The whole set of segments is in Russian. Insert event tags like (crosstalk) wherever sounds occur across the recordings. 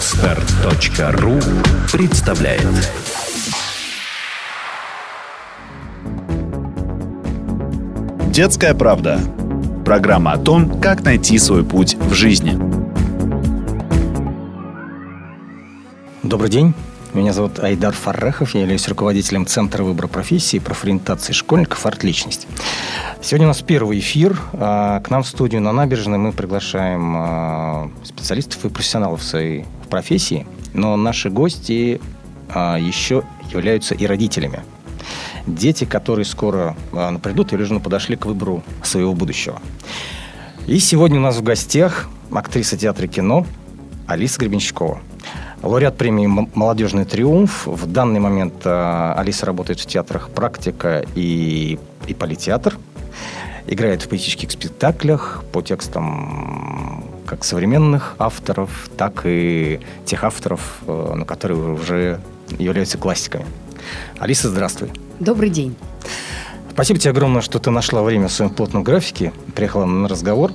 Отстар.ру представляет Детская правда. Программа о том, как найти свой путь в жизни. Добрый день. Меня зовут Айдар Фаррехов, я являюсь руководителем Центра выбора профессии и профориентации школьников «Арт-личность». Сегодня у нас первый эфир. А, к нам в студию на набережной мы приглашаем а, специалистов и профессионалов своей профессии, но наши гости а, еще являются и родителями. Дети, которые скоро придут или уже подошли к выбору своего будущего. И сегодня у нас в гостях актриса театра и кино Алиса Гребенщикова – Лауреат премии «Молодежный триумф». В данный момент э, Алиса работает в театрах «Практика» и, и «Политеатр». Играет в поэтических спектаклях по текстам как современных авторов, так и тех авторов, э, на которые уже являются классиками. Алиса, здравствуй. Добрый день. Спасибо тебе огромное, что ты нашла время в своем плотном графике, приехала на разговор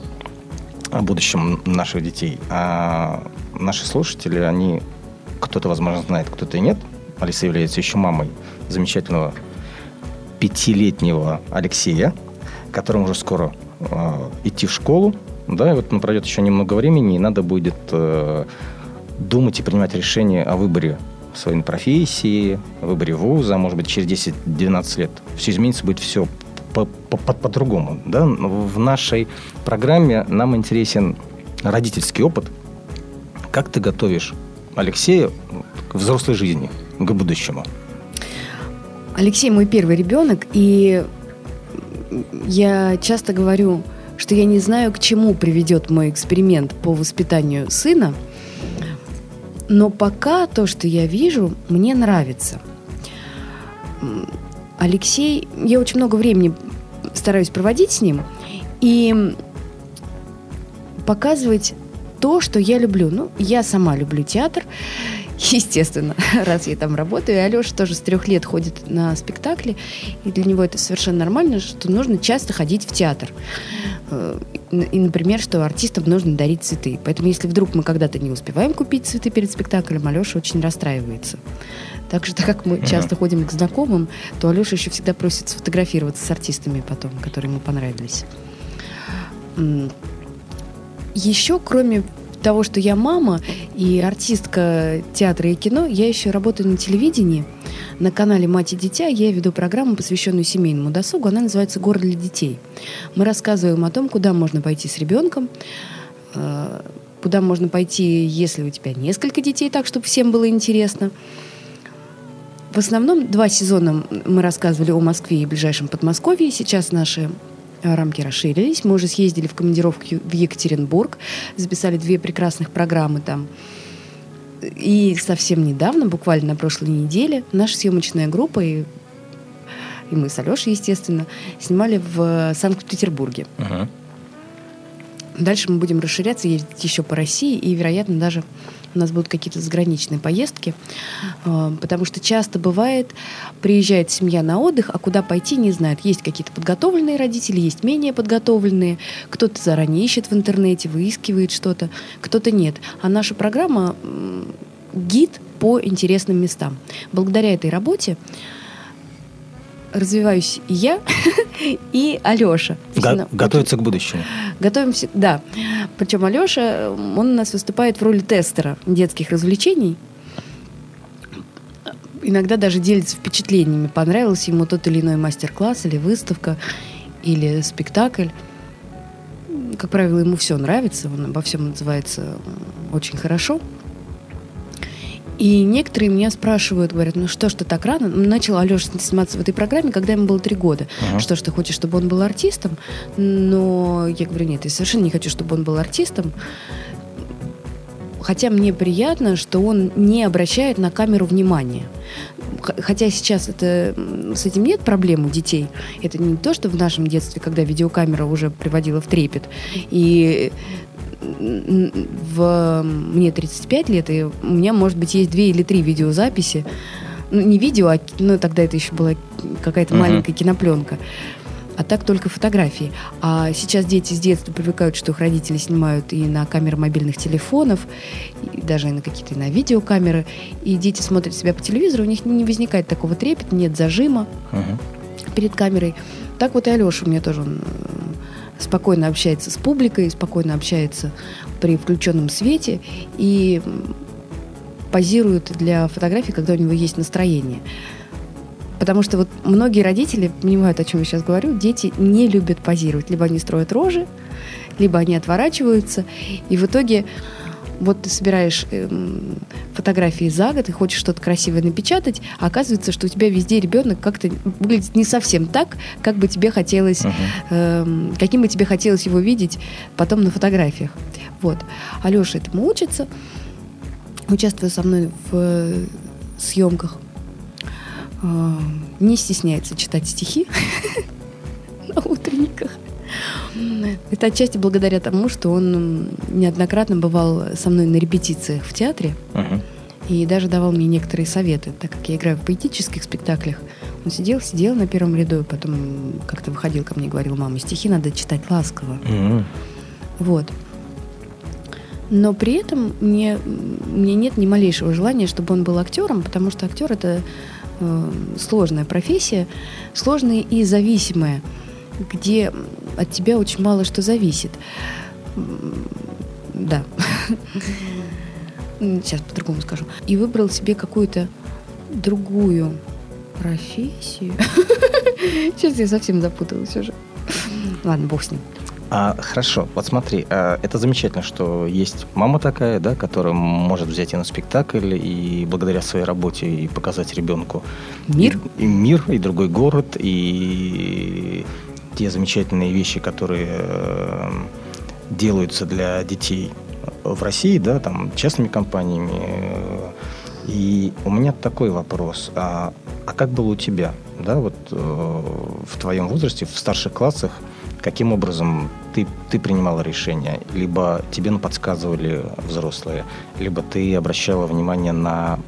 о будущем наших детей. А наши слушатели, они кто-то, возможно, знает, кто-то и нет. Алиса является еще мамой замечательного пятилетнего Алексея, которому уже скоро э, идти в школу. Да, и вот ну, пройдет еще немного времени, и надо будет э, думать и принимать решение о выборе своей профессии, выборе вуза, может быть, через 10-12 лет. Все изменится, будет все по-другому. По, по, да? В нашей программе нам интересен родительский опыт. Как ты готовишь Алексея к взрослой жизни, к будущему? Алексей мой первый ребенок, и я часто говорю, что я не знаю, к чему приведет мой эксперимент по воспитанию сына, но пока то, что я вижу, мне нравится. Алексей, я очень много времени стараюсь проводить с ним и показывать то, что я люблю. Ну, я сама люблю театр, (laughs) естественно, раз я там работаю. И Алеша тоже с трех лет ходит на спектакли, и для него это совершенно нормально, что нужно часто ходить в театр. Э, и, например, что артистам нужно дарить цветы. Поэтому, если вдруг мы когда-то не успеваем купить цветы перед спектаклем, Алеша очень расстраивается. Так что, так как мы часто ходим к знакомым, то Алеша еще всегда просит сфотографироваться с артистами потом, которые ему понравились. Еще, кроме того, что я мама и артистка театра и кино, я еще работаю на телевидении. На канале «Мать и дитя» я веду программу, посвященную семейному досугу. Она называется «Город для детей». Мы рассказываем о том, куда можно пойти с ребенком, э, куда можно пойти, если у тебя несколько детей, так, чтобы всем было интересно. В основном два сезона мы рассказывали о Москве и ближайшем Подмосковье. Сейчас наши рамки расширились. Мы уже съездили в командировку в Екатеринбург, записали две прекрасных программы там. И совсем недавно, буквально на прошлой неделе, наша съемочная группа и, и мы с Алешей, естественно, снимали в Санкт-Петербурге. Uh-huh. Дальше мы будем расширяться, ездить еще по России и, вероятно, даже у нас будут какие-то заграничные поездки, а, потому что часто бывает, приезжает семья на отдых, а куда пойти не знает. Есть какие-то подготовленные родители, есть менее подготовленные, кто-то заранее ищет в интернете, выискивает что-то, кто-то нет. А наша программа гид по интересным местам. Благодаря этой работе развиваюсь и я, (laughs) и Алеша. Го- готовится к будущему. Готовимся, да. Причем Алеша, он у нас выступает в роли тестера детских развлечений. Иногда даже делится впечатлениями, понравился ему тот или иной мастер-класс, или выставка, или спектакль. Как правило, ему все нравится, он обо всем называется очень хорошо. И некоторые меня спрашивают, говорят, ну что ж ты так рано? Начал Алеша сниматься в этой программе, когда ему было три года. Ага. Что ж ты хочешь, чтобы он был артистом? Но я говорю, нет, я совершенно не хочу, чтобы он был артистом. Хотя мне приятно, что он не обращает на камеру внимания. Хотя сейчас это, с этим нет проблем у детей. Это не то, что в нашем детстве, когда видеокамера уже приводила в трепет. И в, мне 35 лет, и у меня, может быть, есть две или три видеозаписи. Ну, не видео, а ну, тогда это еще была какая-то uh-huh. маленькая кинопленка. А так только фотографии. А сейчас дети с детства привыкают, что их родители снимают и на камеры мобильных телефонов, и даже и на какие-то на видеокамеры. И дети смотрят себя по телевизору, у них не возникает такого трепета, нет зажима угу. перед камерой. Так вот и Алеша у меня тоже он спокойно общается с публикой, спокойно общается при включенном свете и позирует для фотографий, когда у него есть настроение. Потому что вот многие родители понимают, о чем я сейчас говорю, дети не любят позировать. Либо они строят рожи, либо они отворачиваются. И в итоге вот ты собираешь эм, фотографии за год и хочешь что-то красивое напечатать, а оказывается, что у тебя везде ребенок как-то выглядит не совсем так, как бы тебе хотелось, uh-huh. эм, каким бы тебе хотелось его видеть потом на фотографиях. Вот. Алеша этому учится, участвует со мной в э, съемках, э, не стесняется читать стихи (laughs) на утренниках. Это отчасти благодаря тому, что он неоднократно бывал со мной на репетициях в театре uh-huh. и даже давал мне некоторые советы, так как я играю в поэтических спектаклях. Он сидел, сидел на первом ряду, и потом как-то выходил ко мне и говорил, мама, стихи надо читать ласково. Uh-huh. Вот. Но при этом мне, мне нет ни малейшего желания, чтобы он был актером, потому что актер это э, сложная профессия, сложная и зависимая где от тебя очень мало что зависит. Да. Сейчас по-другому скажу. И выбрал себе какую-то другую профессию. (laughs) Сейчас я совсем запуталась уже. Ладно, бог с ним. А, хорошо, вот смотри, а, это замечательно, что есть мама такая, да, которая может взять и на спектакль и благодаря своей работе и показать ребенку мир, и, и мир, и другой город, и те замечательные вещи, которые э, делаются для детей в России, да, там, частными компаниями. И у меня такой вопрос. А, а как было у тебя, да, вот э, в твоем возрасте, в старших классах, каким образом ты, ты принимала решения? Либо тебе ну, подсказывали взрослые, либо ты обращала внимание на,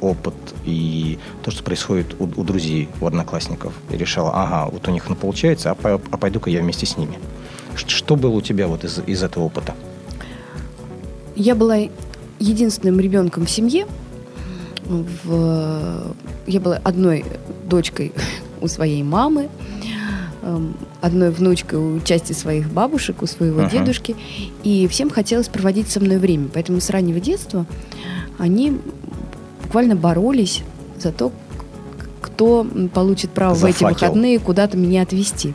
опыт и то, что происходит у, у друзей, у одноклассников, и решала, ага, вот у них ну, получается, а, а пойду-ка я вместе с ними. Что было у тебя вот из, из этого опыта? Я была единственным ребенком в семье. В... Я была одной дочкой (laughs) у своей мамы. Эм, одной внучкой у части своих бабушек, у своего uh-huh. дедушки. И всем хотелось проводить со мной время. Поэтому с раннего детства они буквально боролись за то, кто получит право за в эти факел. выходные куда-то меня отвезти.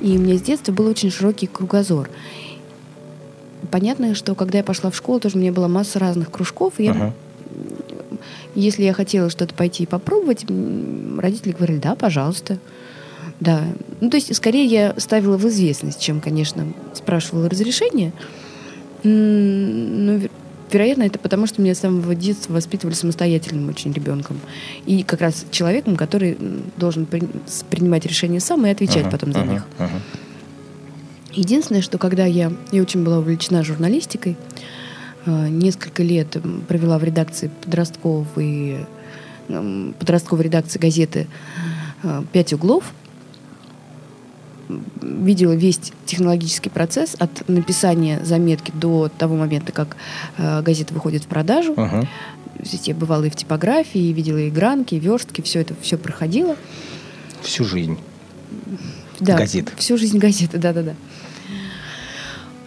И у меня с детства был очень широкий кругозор. Понятно, что когда я пошла в школу, тоже у меня была масса разных кружков, и uh-huh. если я хотела что-то пойти и попробовать, родители говорили, да, пожалуйста. Да. Ну, то есть, скорее я ставила в известность, чем, конечно, спрашивала разрешение. Но, вероятно, это потому, что меня с самого детства воспитывали самостоятельным очень ребенком. И как раз человеком, который должен при, принимать решения сам и отвечать uh-huh, потом за uh-huh, них. Uh-huh. Единственное, что когда я, я очень была увлечена журналистикой, э, несколько лет провела в редакции подростковой, подростковой редакции газеты э, «Пять углов», видела весь технологический процесс от написания заметки до того момента, как э, газета выходит в продажу. Uh-huh. Я бывала и в типографии, и видела и гранки, и верстки, все это все проходило. Всю жизнь. Да, газет. Всю жизнь газеты, да-да-да.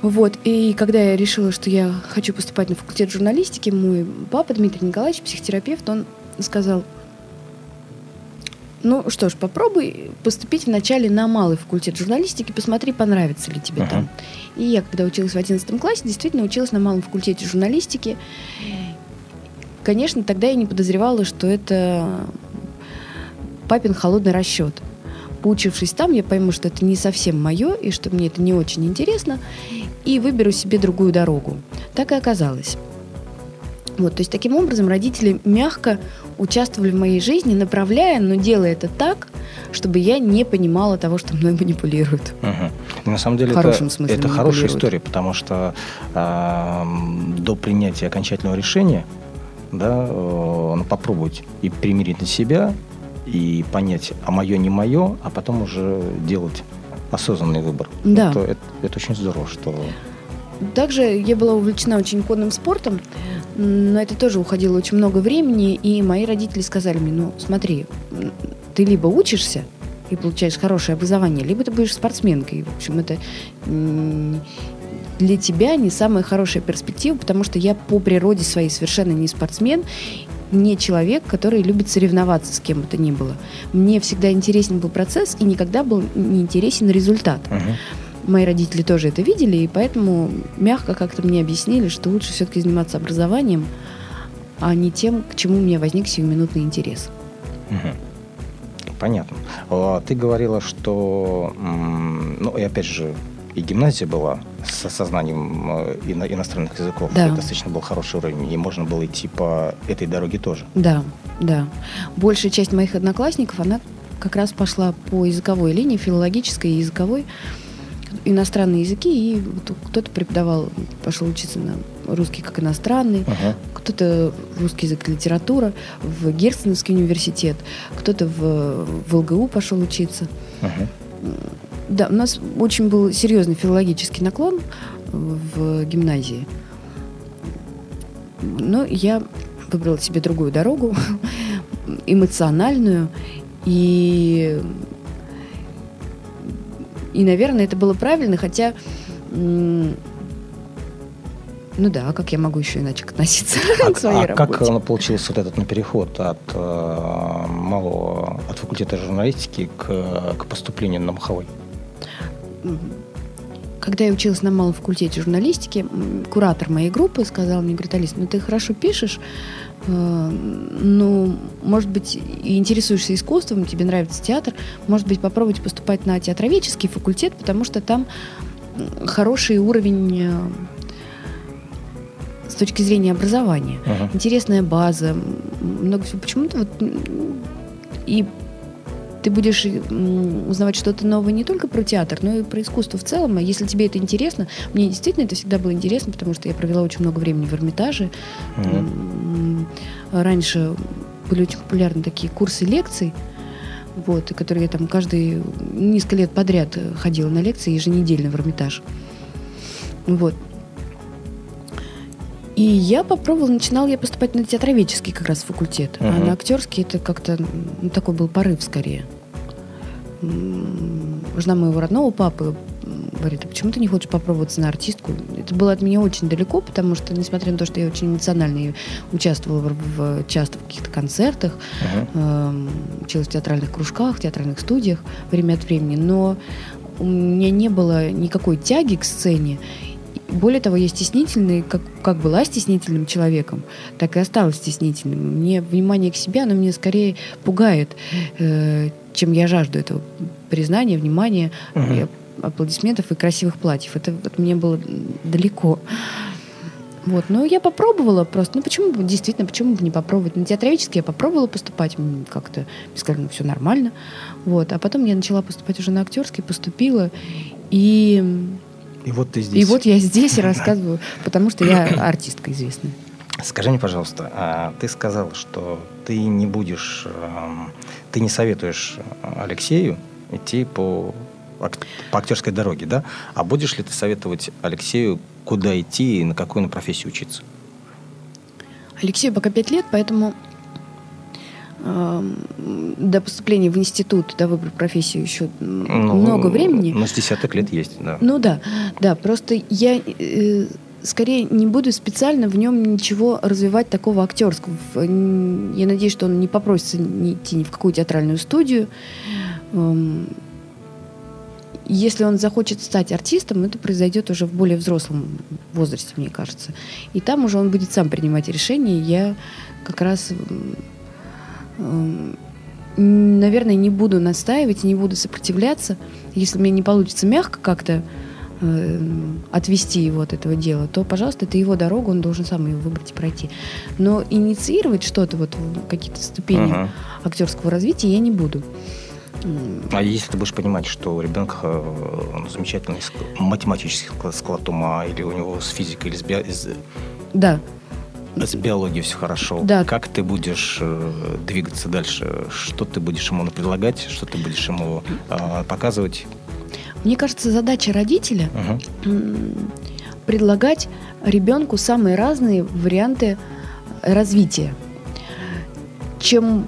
Вот, и когда я решила, что я хочу поступать на факультет журналистики, мой папа Дмитрий Николаевич, психотерапевт, он сказал, ну что ж, попробуй поступить вначале на малый факультет журналистики, посмотри, понравится ли тебе uh-huh. там. И я, когда училась в 11 классе, действительно училась на малом факультете журналистики. Конечно, тогда я не подозревала, что это папин холодный расчет. Поучившись там, я пойму, что это не совсем мое, и что мне это не очень интересно, и выберу себе другую дорогу. Так и оказалось. Вот, то есть таким образом родители мягко участвовали в моей жизни, направляя, но делая это так, чтобы я не понимала того, что мной манипулируют. Угу. На самом деле это, это хорошая история, потому что э, до принятия окончательного решения да, э, попробовать и примирить на себя, и понять, а мое не мое, а потом уже делать осознанный выбор. Да. Это, это, это очень здорово, что... Также я была увлечена очень конным спортом, но это тоже уходило очень много времени, и мои родители сказали мне, ну смотри, ты либо учишься и получаешь хорошее образование, либо ты будешь спортсменкой. В общем, это для тебя не самая хорошая перспектива, потому что я по природе своей совершенно не спортсмен, не человек, который любит соревноваться с кем бы то ни было. Мне всегда интересен был процесс, и никогда был не интересен результат. Угу. Мои родители тоже это видели, и поэтому мягко как-то мне объяснили, что лучше все-таки заниматься образованием, а не тем, к чему у меня возник сиюминутный интерес. Угу. Понятно. А, ты говорила, что, ну и опять же, и гимназия была с осознанием э, ино- иностранных языков. Да. Это достаточно был хороший уровень, и можно было идти по этой дороге тоже. Да, да. Большая часть моих одноклассников, она как раз пошла по языковой линии, филологической и языковой, иностранные языки, и вот кто-то преподавал, пошел учиться на русский как иностранный, Ага. кто-то русский язык литература в Герценовский университет, кто-то в, в ЛГУ пошел учиться. Ага. Да, у нас очень был серьезный филологический наклон в гимназии. Но я выбрала себе другую дорогу, (laughs) эмоциональную. И, и, наверное, это было правильно, хотя... Ну да, а как я могу еще иначе относиться (laughs) А, к своей а как работе? оно получился вот этот ну, переход от э, малого, от факультета журналистики к, к поступлению на Маховой? Когда я училась на малом факультете журналистики, куратор моей группы сказал мне, говорит, Алис, ну ты хорошо пишешь, ну, может быть, и интересуешься искусством, тебе нравится театр, может быть, попробовать поступать на театроведческий факультет, потому что там хороший уровень э, с точки зрения образования. Ага. Интересная база, много всего. Почему-то вот и ты будешь узнавать что-то новое не только про театр, но и про искусство в целом. А если тебе это интересно, мне действительно это всегда было интересно, потому что я провела очень много времени в Эрмитаже. М, Раньше были очень популярны такие курсы лекций, вот, которые я там каждые несколько лет подряд ходила на лекции еженедельно в Эрмитаж. Вот. И я попробовала, начинала я поступать на театроведческий как раз факультет, а Мгм. на актерский это как-то ну, такой был порыв скорее. Жена моего родного папы говорит, а почему ты не хочешь попробоваться на артистку? Это было от меня очень далеко, потому что, несмотря на то, что я очень эмоционально участвовала в, в- часто в каких-то концертах, Ага. эм, училась в театральных кружках, в театральных студиях время от времени, но у меня не было никакой тяги к сцене. Более того, я стеснительный, как, как была стеснительным человеком, так и осталась стеснительным. Мне внимание к себе, оно меня скорее пугает, э, чем я жажду этого признания, внимания, и аплодисментов и красивых платьев. Это вот мне было далеко. Вот, но я попробовала просто. Ну почему бы, действительно, почему бы не попробовать? На театроведческий я попробовала поступать, как-то мне сказали, ну все нормально. Вот, а потом я начала поступать уже на актерский, поступила, и, И вот ты здесь. и вот я здесь (laughs) и рассказываю, потому что я артистка известная. Скажи мне, пожалуйста, а ты сказал, что ты не будешь, эм, ты не советуешь э, Алексею идти по, по актерской дороге, да? А будешь ли ты советовать Алексею, куда идти и на какую на профессию учиться? Алексею пока пять лет, поэтому эм, до поступления в институт, до выбора профессии еще Ну, много времени. Ну, с десяток лет есть, да. Ну да, да, просто я э, скорее не буду специально в нем ничего развивать такого актерского. Я надеюсь, что он не попросится идти ни в какую театральную студию. Эм, Если он захочет стать артистом, это произойдет уже в более взрослом возрасте, мне кажется. И там уже он будет сам принимать решения. Я как раз, эм, наверное, не буду настаивать, не буду сопротивляться. Если мне не получится мягко как-то э, отвести его от этого дела, то, пожалуйста, это его дорога, он должен сам ее выбрать и пройти. Но инициировать что-то, вот какие-то ступени Ага. актерского развития я не буду. А если ты будешь понимать, что у ребенка э, замечательный ск- математический склад, ума, или у него с физикой, или с био- Да. с биологией все хорошо. Да. Как ты будешь э, двигаться дальше? Что ты будешь ему предлагать? Что ты будешь ему показывать? Мне кажется, задача родителя м, предлагать ребенку самые разные варианты развития. Чем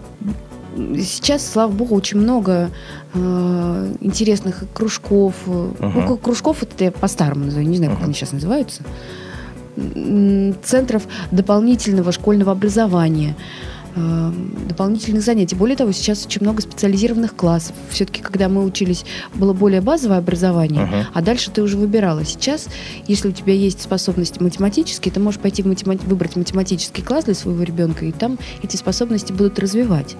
сейчас, слава богу, очень много э, интересных кружков. э, Ну, как кружков это я по-старому называю, не знаю, как Мгм. они сейчас называются. Центров дополнительного школьного образования э, дополнительных занятий. Более того, сейчас очень много специализированных классов. Все-таки, когда мы учились, было более базовое образование, Мгм. а дальше ты уже выбирала. Сейчас, если у тебя есть способности математические, ты можешь пойти в матема- выбрать математический класс для своего ребенка, и там эти способности будут развивать.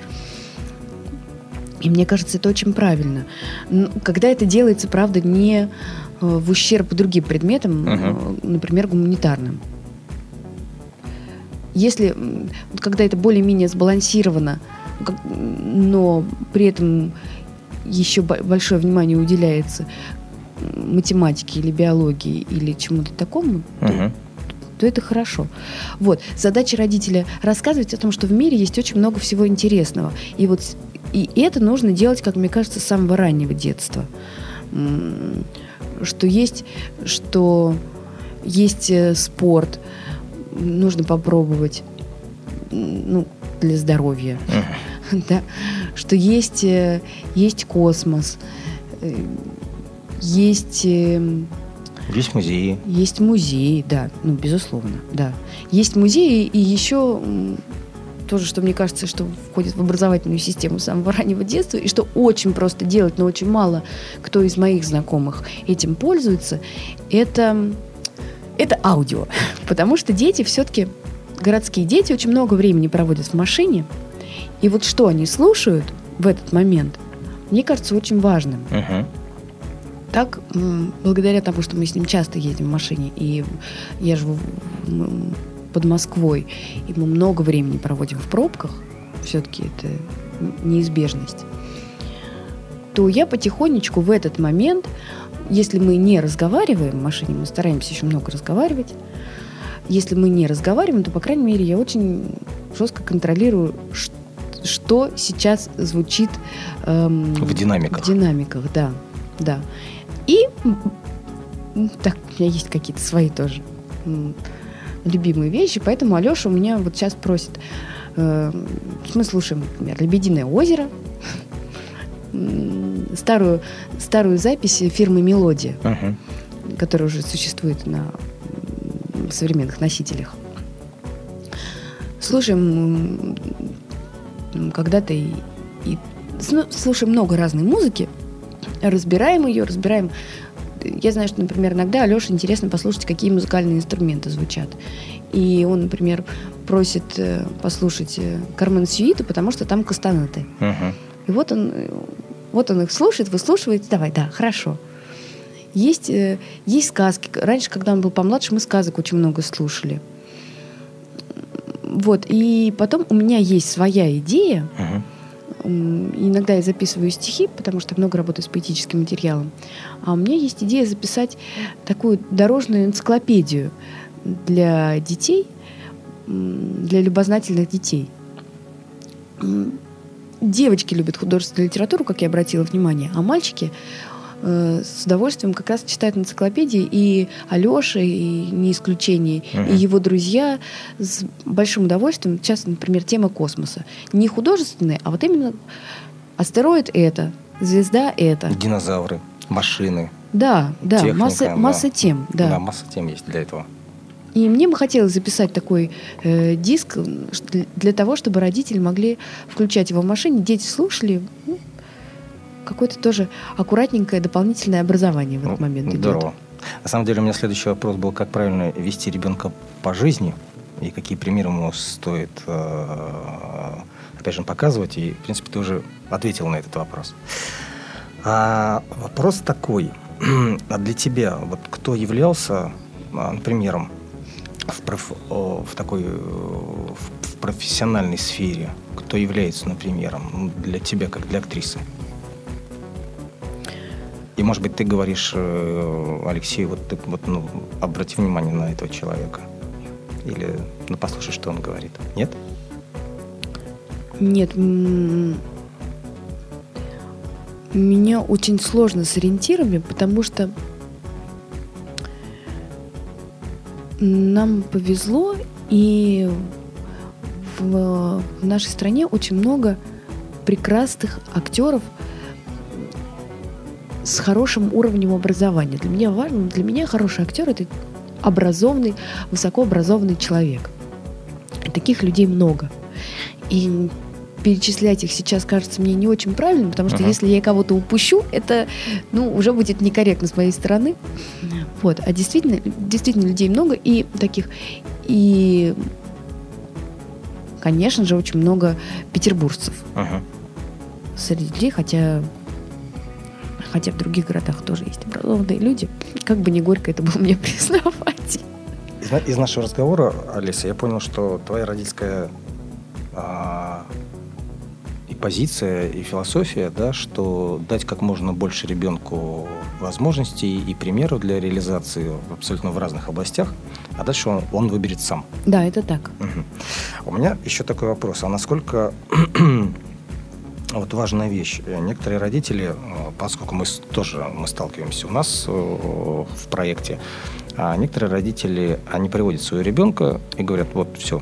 И мне кажется, это очень правильно. Н- Когда это делается, правда, не э, в ущерб другим предметам, э, например, гуманитарным. Если, когда это более-менее сбалансировано, но при этом еще бо- большое внимание уделяется математике или биологии или чему-то такому, то, Мгм. то это хорошо. Вот. Задача родителя рассказывать о том, что в мире есть очень много всего интересного. И вот и это нужно делать, как мне кажется, с самого раннего детства. Что есть, что есть э, спорт, нужно попробовать, ну, для здоровья, да, что есть, э, есть космос, э, есть э, Есть музеи. есть музеи, да, ну, безусловно, да. Есть музеи и еще тоже, что мне кажется, что входит в образовательную систему с самого раннего детства, и что очень просто делать, но очень мало кто из моих знакомых этим пользуется, это, это аудио. Потому что дети все-таки, городские дети очень много времени проводят в машине, и вот что они слушают в этот момент, мне кажется очень важным. Мгм. Так, благодаря тому, что мы с ним часто едем в машине, и я живу под Москвой, и мы много времени проводим в пробках, все-таки это неизбежность, то я потихонечку в этот момент, если мы не разговариваем в машине, мы стараемся еще много разговаривать, если мы не разговариваем, то, по крайней мере, я очень жестко контролирую, что сейчас звучит эм, В динамиках. в динамиках, да, да. И так, у меня есть какие-то свои тоже любимые вещи, поэтому Алеша у меня вот сейчас просит. э, мы слушаем, например, «Лебединое озеро», старую, старую запись фирмы «Мелодия», Мгм. которая уже существует на современных носителях. Слушаем когда-то и, и ну, слушаем много разной музыки, разбираем ее, разбираем. Я знаю, что, например, иногда Алёше интересно послушать, какие музыкальные инструменты звучат. И он, например, просит э, послушать э, Кармен Сюиту, потому что там кастанеты. Мгм. И вот он, вот он их слушает, выслушивает. Давай, да, хорошо. Есть, э, есть сказки. Раньше, когда он был помладше, мы сказок очень много слушали. Вот, и потом у меня есть своя идея. М, Иногда я записываю стихи, потому что много работаю с поэтическим материалом. А у меня есть идея записать такую дорожную энциклопедию для детей, для любознательных детей. Девочки любят художественную литературу, как я обратила внимание, а мальчики э, с удовольствием как раз читают энциклопедии, и Алеша, и не исключение, Мгм. и его друзья с большим удовольствием, сейчас, например, тема космоса. Не художественная, а вот именно астероид это, звезда это. Динозавры, машины. Да, да, Техника, масса, да. масса тем, да. Да, масса тем есть для этого. И мне бы хотелось записать такой э, диск для того, чтобы родители могли включать его в машине, дети слушали. ну, какое-то тоже аккуратненькое дополнительное образование в этот Ну, момент идет. Здорово. На самом деле у меня следующий вопрос был, как правильно вести ребенка по жизни и какие примеры ему стоит, э, опять же, показывать. И, в принципе, ты уже ответил на этот вопрос. А вопрос такой. (clears throat) А для тебя, вот кто являлся а, примером в, проф- в такой э, в, профессиональной сфере? Кто является, например, для тебя, как для актрисы? И, может быть, ты говоришь, э, Алексей, вот ты вот, ну, обрати внимание на этого человека. или ну, послушать, что он говорит? Нет? Нет, меня очень сложно с ориентирами, потому что нам повезло, и в, нашей стране очень много прекрасных актеров с хорошим уровнем образования. Для меня важно, для меня хороший актер это образованный, высокообразованный человек. И таких людей много. И перечислять их сейчас кажется мне не очень правильным, потому что uh-huh. если я кого-то упущу, это ну, уже будет некорректно с моей стороны. Вот. А действительно, действительно людей много и таких. И, конечно же, очень много петербуржцев uh-huh. среди людей, хотя хотя в других городах тоже есть образованные люди. Как бы не горько это было мне (laughs) признавать. Из, из нашего разговора, Алиса, я понял, что твоя родительская а, позиция и философия, да, что дать как можно больше ребенку возможностей и примеров для реализации абсолютно в разных областях, а дальше он, он выберет сам. Да, это так. Угу. У меня еще такой вопрос. А насколько вот важная вещь. Некоторые родители, э, поскольку мы тоже мы сталкиваемся у нас э, в проекте, а некоторые родители, они приводят своего ребенка и говорят, вот все,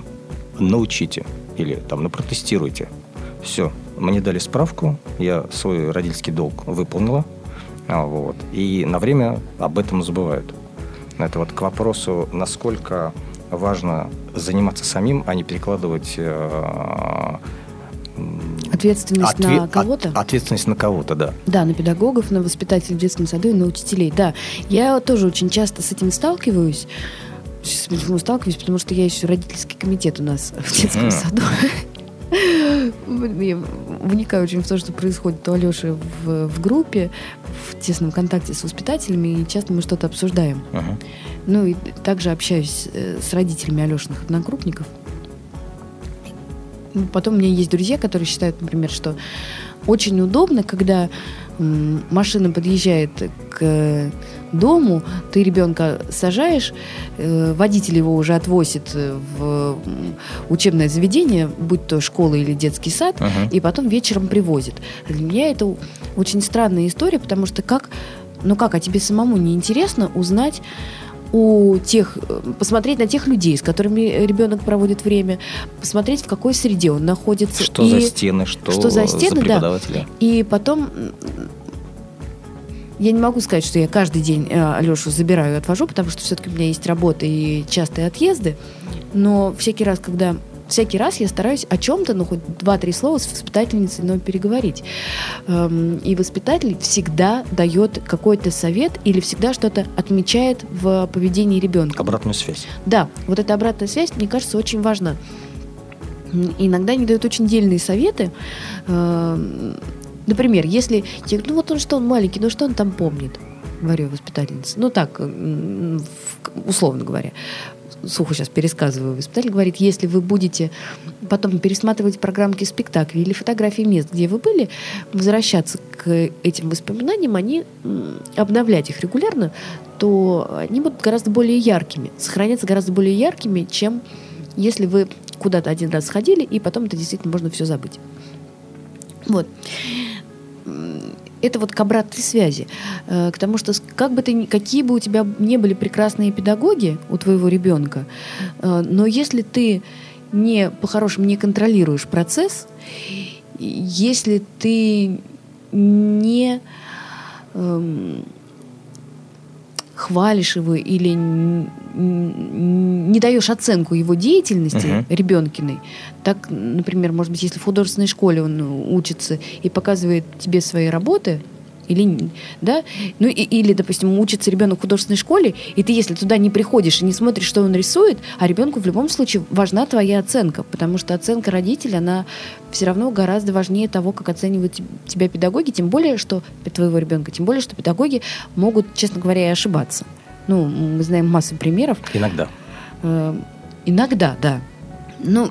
научите или там, ну, протестируйте. Все, мне дали справку, я свой родительский долг выполнила, а, вот, и на время об этом забывают. Это вот к вопросу, насколько важно заниматься самим, а не перекладывать э, Ответственность отве- на кого-то? От, ответственность на кого-то, да. Да, на педагогов, на воспитателей в детском саду и на учителей. Да, я тоже очень часто с этим сталкиваюсь. С этим сталкиваюсь, потому что я еще родительский комитет у нас в детском mm. саду. (laughs) Вникаю очень в то, что происходит у Алеши в, в группе, в тесном контакте с воспитателями, и часто мы что-то обсуждаем. Uh-huh. Ну и также общаюсь э, с родителями Алешиных одногруппников. Потом у меня есть друзья, которые считают, например, что очень удобно, когда машина подъезжает к дому, ты ребенка сажаешь, э, водитель его уже отвозит в учебное заведение, будь то школа или детский сад, uh-huh. и потом вечером привозит. Для меня это очень странная история, потому что как, ну как, а тебе самому не интересно узнать у тех, посмотреть на тех людей, с которыми ребенок проводит время, посмотреть, в какой среде он находится. Что и, за стены, что, что за стены, за. Да. И потом я не могу сказать, что я каждый день э, Алешу забираю и отвожу, потому что все-таки у меня есть работа и частые отъезды. Но всякий раз, когда всякий раз я стараюсь о чем-то, ну, хоть два-три слова с воспитательницей, но переговорить. Эм, и воспитатель всегда дает какой-то совет или всегда что-то отмечает в поведении ребенка. Обратную связь. Да, вот эта обратная связь, мне кажется, очень важна. Иногда они дают очень дельные советы. Например, если ну вот он что, он маленький, ну что он там помнит? Говорю воспитательница. Ну так, условно говоря сухо сейчас пересказываю, воспитатель говорит, если вы будете потом пересматривать программки спектакля или фотографии мест, где вы были, возвращаться к этим воспоминаниям, они обновлять их регулярно, то они будут гораздо более яркими, сохранятся гораздо более яркими, чем если вы куда-то один раз сходили, и потом это действительно можно все забыть. Вот это вот к обратной связи, э, к тому, что как бы ты, какие бы у тебя не были прекрасные педагоги у твоего ребенка, э, но если ты не по-хорошему не контролируешь процесс, если ты не эм, хвалишь его или не даешь оценку его деятельности uh-huh. ребенкиной, так, например, может быть, если в художественной школе он учится и показывает тебе свои работы, или, да, ну и, или, допустим, учится ребенок в художественной школе, и ты, если туда не приходишь и не смотришь, что он рисует, а ребенку в любом случае важна твоя оценка, потому что оценка родителя, она все равно гораздо важнее того, как оценивают тебя педагоги, тем более, что твоего ребенка, тем более, что педагоги могут, честно говоря, и ошибаться. Ну, мы знаем массу примеров. Иногда. Э, иногда, да. Ну,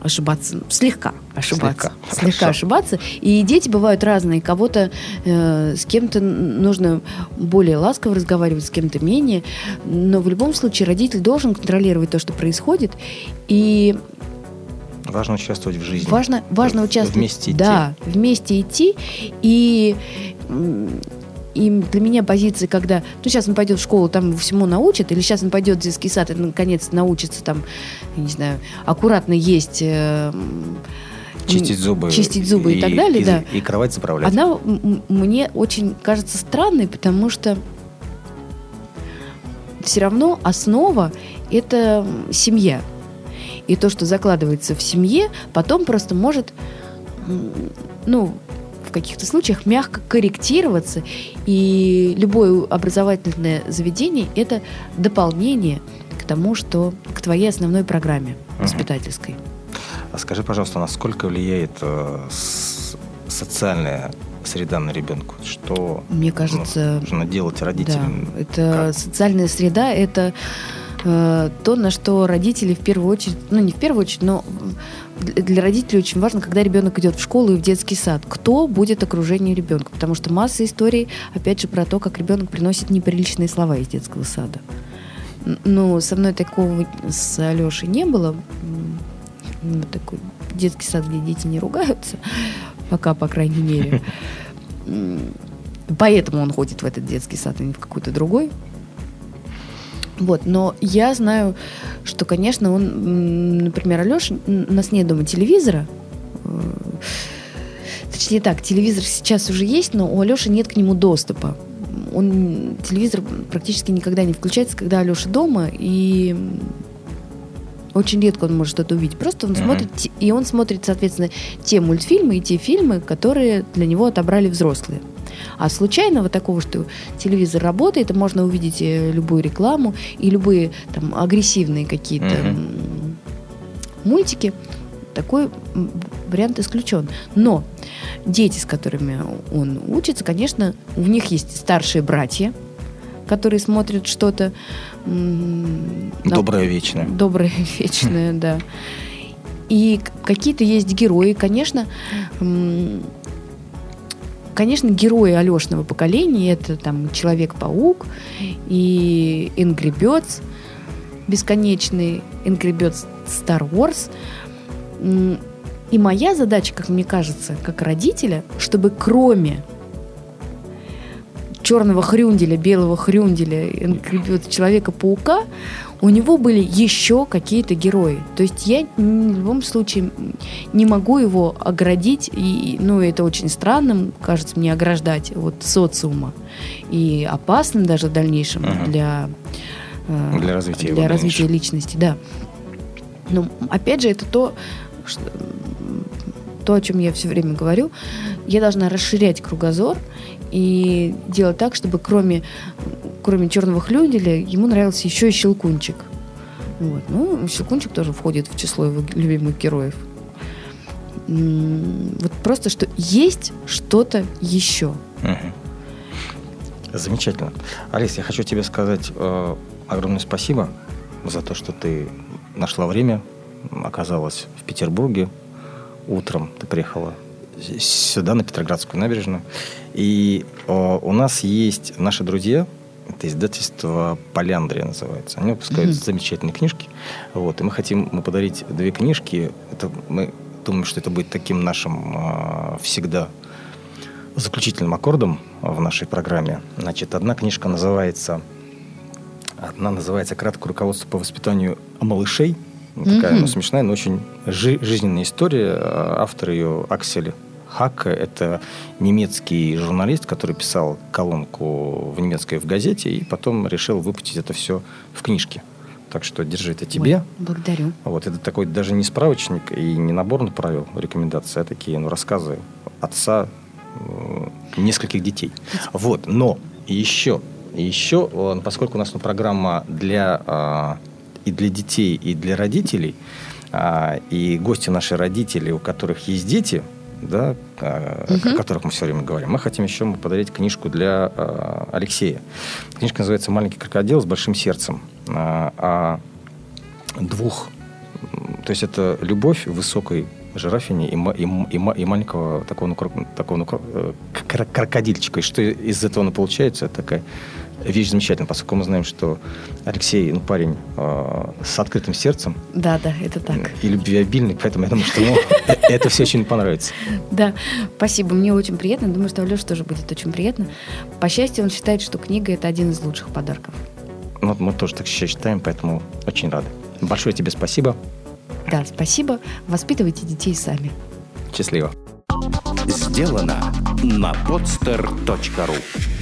ошибаться, слегка ошибаться. Слегка. Слегка Хорошо. ошибаться. И дети бывают разные. Кого-то э, с кем-то нужно более ласково разговаривать, с кем-то менее. Но в любом случае родитель должен контролировать то, что происходит. И Важно участвовать в жизни. важно, важно участвовать. Вместе идти. Да, вместе идти. И, и для меня позиция, когда, ну, сейчас он пойдет в школу, там его всему научат, или сейчас он пойдет в детский сад и, наконец, научится там, я не знаю, аккуратно есть... э, Чистить зубы. чистить зубы и так далее, и, да. И кровать заправлять. Она мне очень кажется странной, потому что все равно основа это семья. И то, что закладывается в семье, потом просто может, ну, в каких-то случаях мягко корректироваться. И любое образовательное заведение – это дополнение к тому, что к твоей основной программе воспитательской. А скажи, пожалуйста, насколько влияет э, социальная среда на ребенка? Что Мне кажется, нужно делать родителям? Да, это социальная среда, это э, то, на что родители в первую очередь, ну не в первую очередь, но для родителей очень важно, когда ребенок идет в школу и в детский сад, кто будет окружение ребенка, потому что масса историй, опять же, про то, как ребенок приносит неприличные слова из детского сада. Ну, со мной такого с Алешей не было. Ну, такой детский сад, где дети не ругаются, (laughs) пока, по крайней мере. (laughs) Поэтому он ходит в этот детский сад, а не в какой-то другой. Вот, но я знаю, что, конечно, он, например, Алеша, у нас нет дома телевизора. Э, Точнее так, телевизор сейчас уже есть, но у Алеши нет к нему доступа. Он телевизор практически никогда не включается, когда Алеша дома, и очень редко он может что-то увидеть. Просто он Мгм. смотрит, и он смотрит, соответственно, те мультфильмы и те фильмы, которые для него отобрали взрослые. А случайного такого, что телевизор работает, и можно увидеть э, любую рекламу и любые там агрессивные какие-то м, мультики, такой вариант исключен. Но дети, с которыми он учится, конечно, у них есть старшие братья, которые смотрят что-то Доброе вечное. Доброе, (laughs) вечное, да. И какие-то есть герои, конечно. Конечно, герои Алешного поколения это там Человек-паук и Angry Birds, бесконечный Angry Birds Star Wars. И моя задача, как мне кажется, как родителя, чтобы кроме черного хрюнделя, белого хрюнделя, Birds, Человека-паука, у него были еще какие-то герои. То есть я в любом случае не могу его оградить, и, ну, это очень странным, кажется мне, ограждать от социума. И опасным даже в дальнейшем Мгм. для, э, Для развития для развития личности, да. Но опять же, это то, что, то, о чем я все время говорю. Я должна расширять кругозор и делать так, чтобы кроме, кроме черного хлюнделя ему нравился еще и щелкунчик. Вот. Ну, щелкунчик тоже входит в число его любимых героев. Вот просто, что есть что-то еще. Мгм. Замечательно. Алис, я хочу тебе сказать э, огромное спасибо за то, что ты нашла время, оказалась в Петербурге. Утром ты приехала сюда, на Петроградскую набережную. И э, у нас есть наши друзья, это издательство «Поляндрия» называется. Они выпускают Мгм. замечательные книжки. Вот, и мы хотим ему подарить две книжки. Это мы думаем, что это будет таким нашим э, всегда заключительным аккордом в нашей программе. Значит, одна книжка называется одна называется «Краткое руководство по воспитанию малышей». Такая, Мгм. ну, смешная, но очень жи- жизненная история. Автор ее Аксель Хакке. Это немецкий журналист, который писал колонку в немецкой в газете и потом решил выпустить это все в книжке. Так что держи это тебе. Ой, благодарю. Вот это такой даже не справочник и не набор правил, рекомендации, а такие ну, рассказы отца э, нескольких детей. Вот, но еще, еще, э, поскольку у нас ну, программа для а, и для детей, и для родителей, а, и гости наши родители, у которых есть дети, да, а, о которых мы все время говорим, мы хотим еще подарить книжку для а, Алексея. Книжка называется «Маленький крокодил с большим сердцем». А, о двух То есть это любовь высокой жирафине и, и, и, и маленького такого, ну, такого ну, э, крокодильчика. И что из этого ну, получается, это такая вещь замечательная, поскольку мы знаем, что Алексей, ну, парень э, с открытым сердцем. Да, да, это так. И любвеобильный, поэтому я думаю, что ему (laughs) это все очень понравится. Да, спасибо, мне очень приятно. Думаю, что Алёше тоже будет очень приятно. По счастью, он считает, что книга – это один из лучших подарков. Ну, мы тоже так считаем, поэтому очень рады. Большое тебе спасибо. Да, спасибо. Воспитывайте детей сами. Счастливо. Сделано на podster.ru